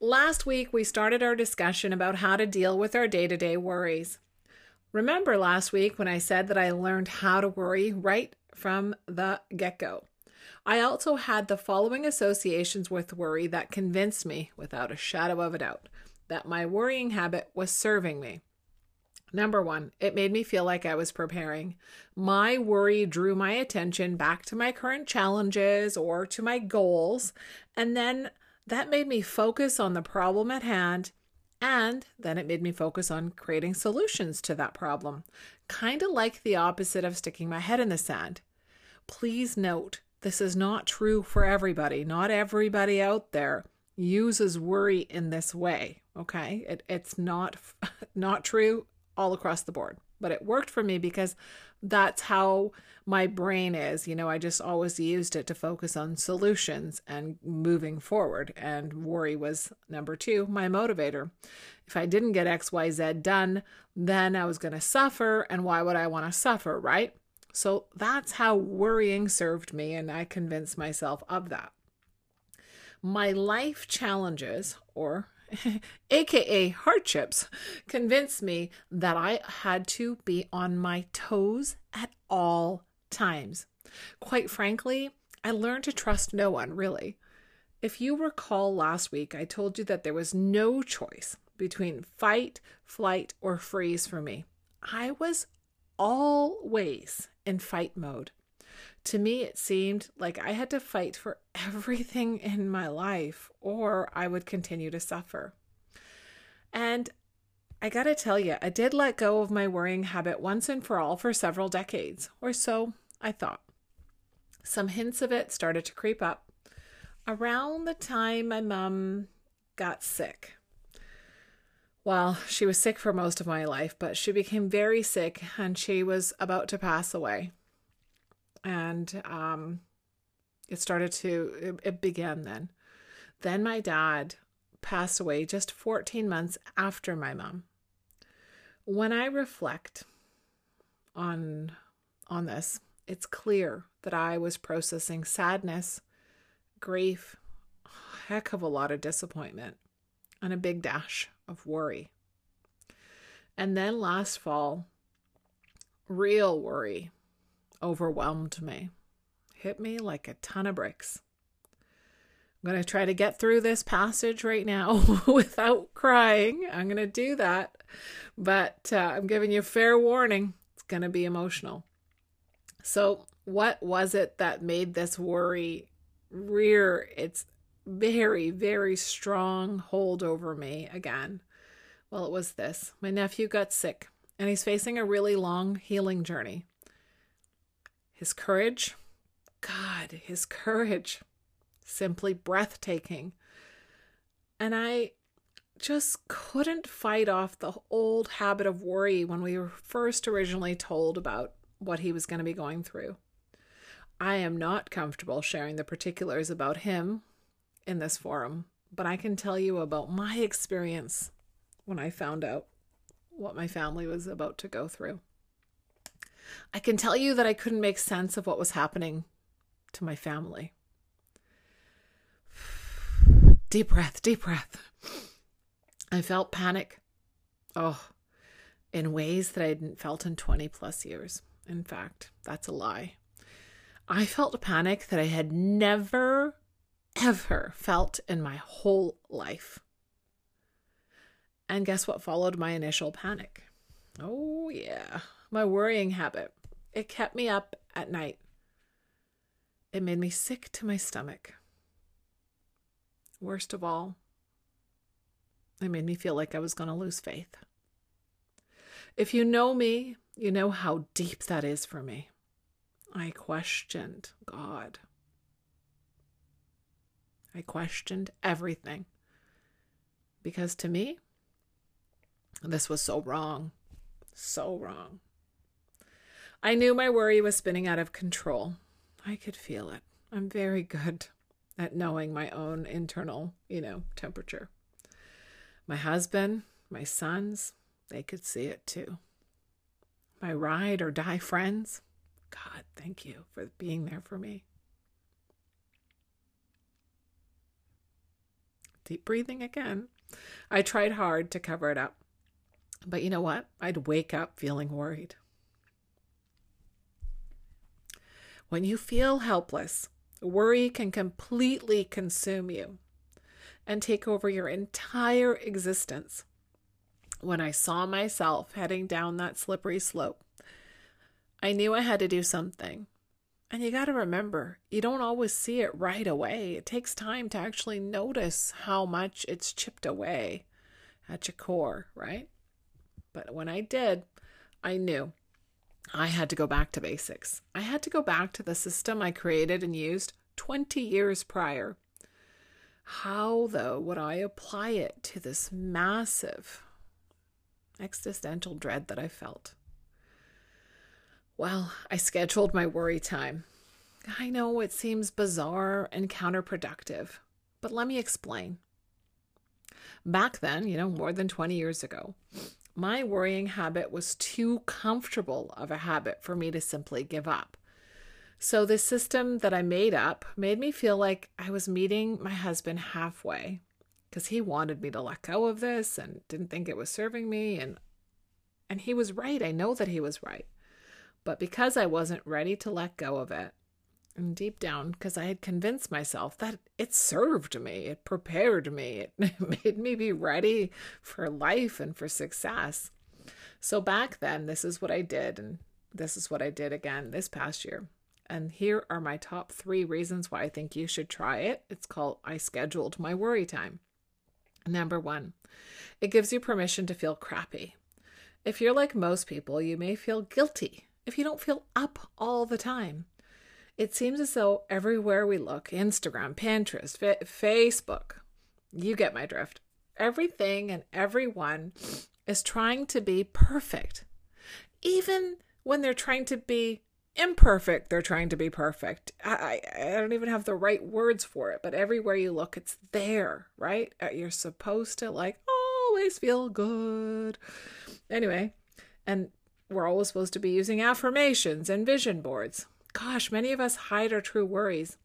Last week, we started our discussion about how to deal with our day to day worries. Remember last week when I said that I learned how to worry right from the get go? I also had the following associations with worry that convinced me, without a shadow of a doubt, that my worrying habit was serving me. Number one, it made me feel like I was preparing. My worry drew my attention back to my current challenges or to my goals, and then that made me focus on the problem at hand, and then it made me focus on creating solutions to that problem. Kind of like the opposite of sticking my head in the sand. Please note, this is not true for everybody. Not everybody out there uses worry in this way, okay? It, it's not not true all across the board but it worked for me because that's how my brain is. You know, I just always used it to focus on solutions and moving forward. And worry was number two, my motivator. If I didn't get XYZ done, then I was going to suffer. And why would I want to suffer, right? So that's how worrying served me. And I convinced myself of that. My life challenges, or aka hardships, convinced me that I had to be on my toes at all times. Quite frankly, I learned to trust no one, really. If you recall last week, I told you that there was no choice between fight, flight, or freeze for me. I was always in fight mode. To me, it seemed like I had to fight for everything in my life or I would continue to suffer. And I gotta tell you, I did let go of my worrying habit once and for all for several decades, or so I thought. Some hints of it started to creep up around the time my mom got sick. Well, she was sick for most of my life, but she became very sick and she was about to pass away and um, it started to it, it began then. Then my dad passed away just 14 months after my mom. When I reflect on on this, it's clear that I was processing sadness, grief, heck of a lot of disappointment, and a big dash of worry. And then last fall, real worry overwhelmed me, hit me like a ton of bricks. I'm going to try to get through this passage right now without crying. I'm going to do that, but uh, I'm giving you fair warning. It's going to be emotional. So, what was it that made this worry rear its very, very strong hold over me again? Well, it was this my nephew got sick, and he's facing a really long healing journey. His courage, God, his courage, simply breathtaking. And I just couldn't fight off the old habit of worry when we were first originally told about what he was going to be going through. I am not comfortable sharing the particulars about him in this forum, but I can tell you about my experience when I found out what my family was about to go through. I can tell you that I couldn't make sense of what was happening to my family. Deep breath, deep breath. I felt panic. Oh, in ways that I hadn't felt in 20 plus years. In fact, that's a lie. I felt panic that I had never, ever felt in my whole life. And guess what followed my initial panic? Oh, yeah, my worrying habit. It kept me up at night. It made me sick to my stomach. Worst of all, it made me feel like I was going to lose faith. If you know me, you know how deep that is for me. I questioned God. I questioned everything. Because to me, This was so wrong. So wrong. I knew my worry was spinning out of control. I could feel it. I'm very good at knowing my own internal, you know, temperature. My husband, my sons, they could see it too. My ride or die friends, God, thank you for being there for me. Deep breathing again. I tried hard to cover it up. But you know what? I'd wake up feeling worried. When you feel helpless, worry can completely consume you and take over your entire existence. When I saw myself heading down that slippery slope, I knew I had to do something. And you got to remember, you don't always see it right away. It takes time to actually notice how much it's chipped away at your core, right? But when I did, I knew I had to go back to basics. I had to go back to the system I created and used 20 years prior. How, though, would I apply it to this massive existential dread that I felt? Well, I scheduled my worry time. I know it seems bizarre and counterproductive, but let me explain. Back then, you know, more than 20 years ago, my worrying habit was too comfortable of a habit for me to simply give up. So, the system that I made up made me feel like I was meeting my husband halfway because he wanted me to let go of this and didn't think it was serving me and and he was right. I know that he was right. But because I wasn't ready to let go of it, and deep down, because I had convinced myself that it served me, it prepared me, it made me be ready for life and for success. So back then, this is what I did, and this is what I did again this past year. And here are my top three reasons why I think you should try it. It's called I Scheduled My Worry Time. Number one, it gives you permission to feel crappy. If you're like most people, you may feel guilty if you don't feel up all the time. It seems as though everywhere we look Instagram, Pinterest, F- Facebook you get my drift. Everything and everyone is trying to be perfect. Even when they're trying to be imperfect, they're trying to be perfect. I, I, I don't even have the right words for it, but everywhere you look, it's there, right? Uh, you're supposed to like always feel good. Anyway, and we're always supposed to be using affirmations and vision boards. Gosh, many of us hide our true worries.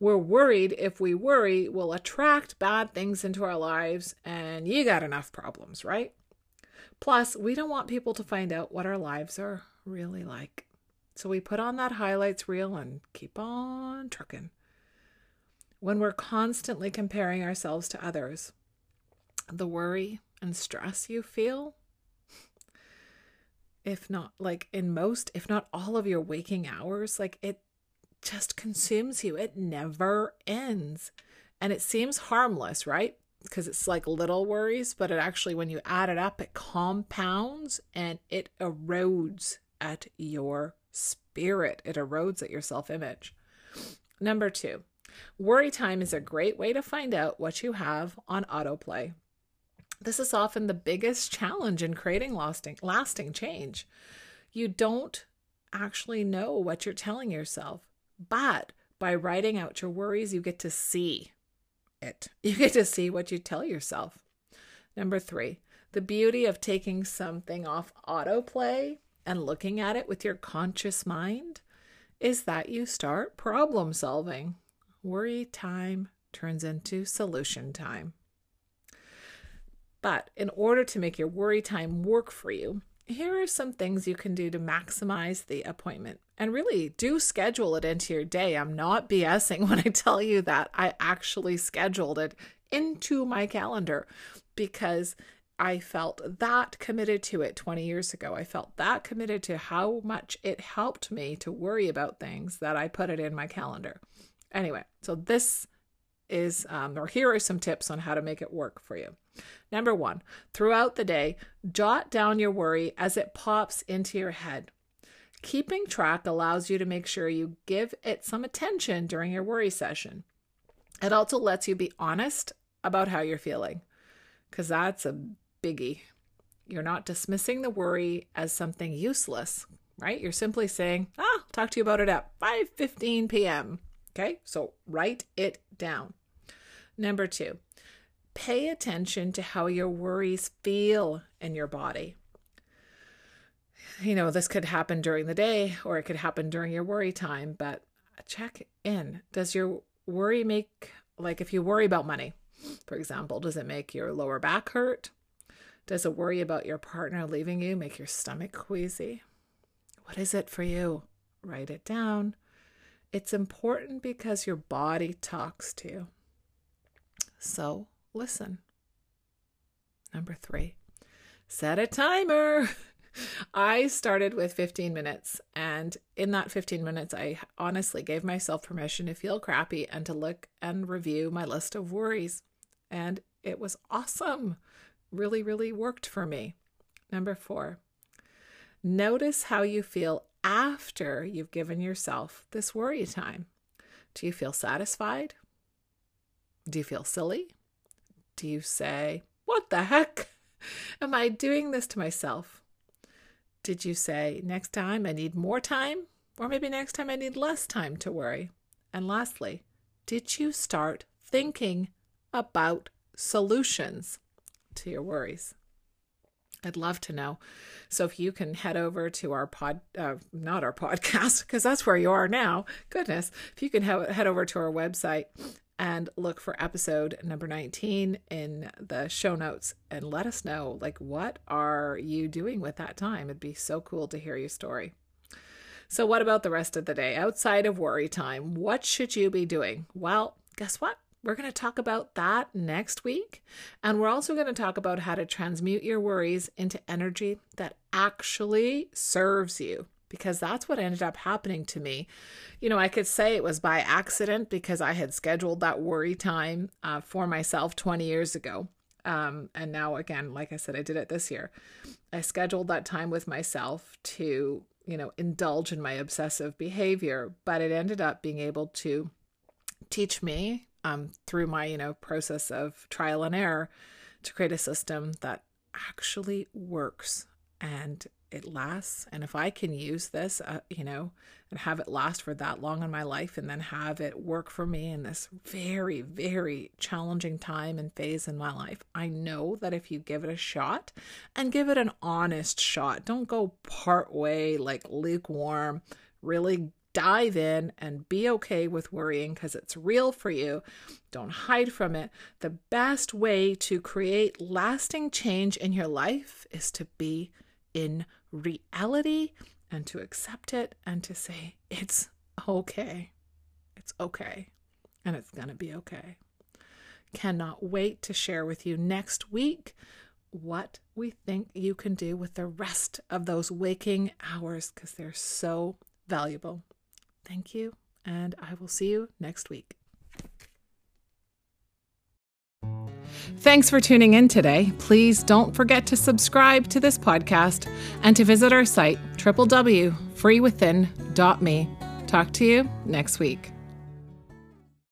We're worried if we worry, we'll attract bad things into our lives, and you got enough problems, right? Plus, we don't want people to find out what our lives are really like. So we put on that highlights reel and keep on trucking. When we're constantly comparing ourselves to others, the worry and stress you feel if not like in most, if not all of your waking hours, like it just consumes you. It never ends. And it seems harmless, right? Because it's like little worries, but it actually, when you add it up, it compounds and it erodes at your spirit. It erodes at your self image. Number two, worry time is a great way to find out what you have on autoplay. This is often the biggest challenge in creating lasting, lasting change. You don't actually know what you're telling yourself, but by writing out your worries, you get to see it. You get to see what you tell yourself. Number three, the beauty of taking something off autoplay and looking at it with your conscious mind is that you start problem solving. Worry time turns into solution time. But in order to make your worry time work for you, here are some things you can do to maximize the appointment. And really do schedule it into your day. I'm not BSing when I tell you that. I actually scheduled it into my calendar because I felt that committed to it 20 years ago. I felt that committed to how much it helped me to worry about things that I put it in my calendar. Anyway, so this is, um, or here are some tips on how to make it work for you. Number one, throughout the day, jot down your worry as it pops into your head. Keeping track allows you to make sure you give it some attention during your worry session. It also lets you be honest about how you're feeling, because that's a biggie. You're not dismissing the worry as something useless, right? You're simply saying, ah, I'll talk to you about it at 5:15 p.m. Okay? So write it down. Number 2. Pay attention to how your worries feel in your body. You know, this could happen during the day or it could happen during your worry time, but check in. Does your worry make like if you worry about money, for example, does it make your lower back hurt? Does a worry about your partner leaving you make your stomach queasy? What is it for you? Write it down. It's important because your body talks to you. So listen. Number three, set a timer. I started with 15 minutes, and in that 15 minutes, I honestly gave myself permission to feel crappy and to look and review my list of worries. And it was awesome really, really worked for me. Number four, notice how you feel after you've given yourself this worry time. Do you feel satisfied? Do you feel silly? Do you say, What the heck? Am I doing this to myself? Did you say, Next time I need more time? Or maybe next time I need less time to worry? And lastly, did you start thinking about solutions? to your worries. I'd love to know. So if you can head over to our pod, uh, not our podcast, because that's where you are now. Goodness, if you can he- head over to our website and look for episode number 19 in the show notes and let us know like what are you doing with that time? It'd be so cool to hear your story. So what about the rest of the day? Outside of worry time what should you be doing? Well guess what? We're going to talk about that next week. And we're also going to talk about how to transmute your worries into energy that actually serves you, because that's what ended up happening to me. You know, I could say it was by accident because I had scheduled that worry time uh, for myself 20 years ago. Um, and now, again, like I said, I did it this year. I scheduled that time with myself to, you know, indulge in my obsessive behavior, but it ended up being able to teach me um, through my you know process of trial and error to create a system that actually works and it lasts and if i can use this uh, you know and have it last for that long in my life and then have it work for me in this very very challenging time and phase in my life i know that if you give it a shot and give it an honest shot don't go part way like lukewarm really dive in and be okay with worrying because it's real for you. Don't hide from it. The best way to create lasting change in your life is to be in reality and to accept it and to say, it's okay. It's okay. And it's going to be okay. Cannot wait to share with you next week what we think you can do with the rest of those waking hours because they're so valuable. Thank you, and I will see you next week. Thanks for tuning in today. Please don't forget to subscribe to this podcast and to visit our site, www.freewithin.me. Talk to you next week.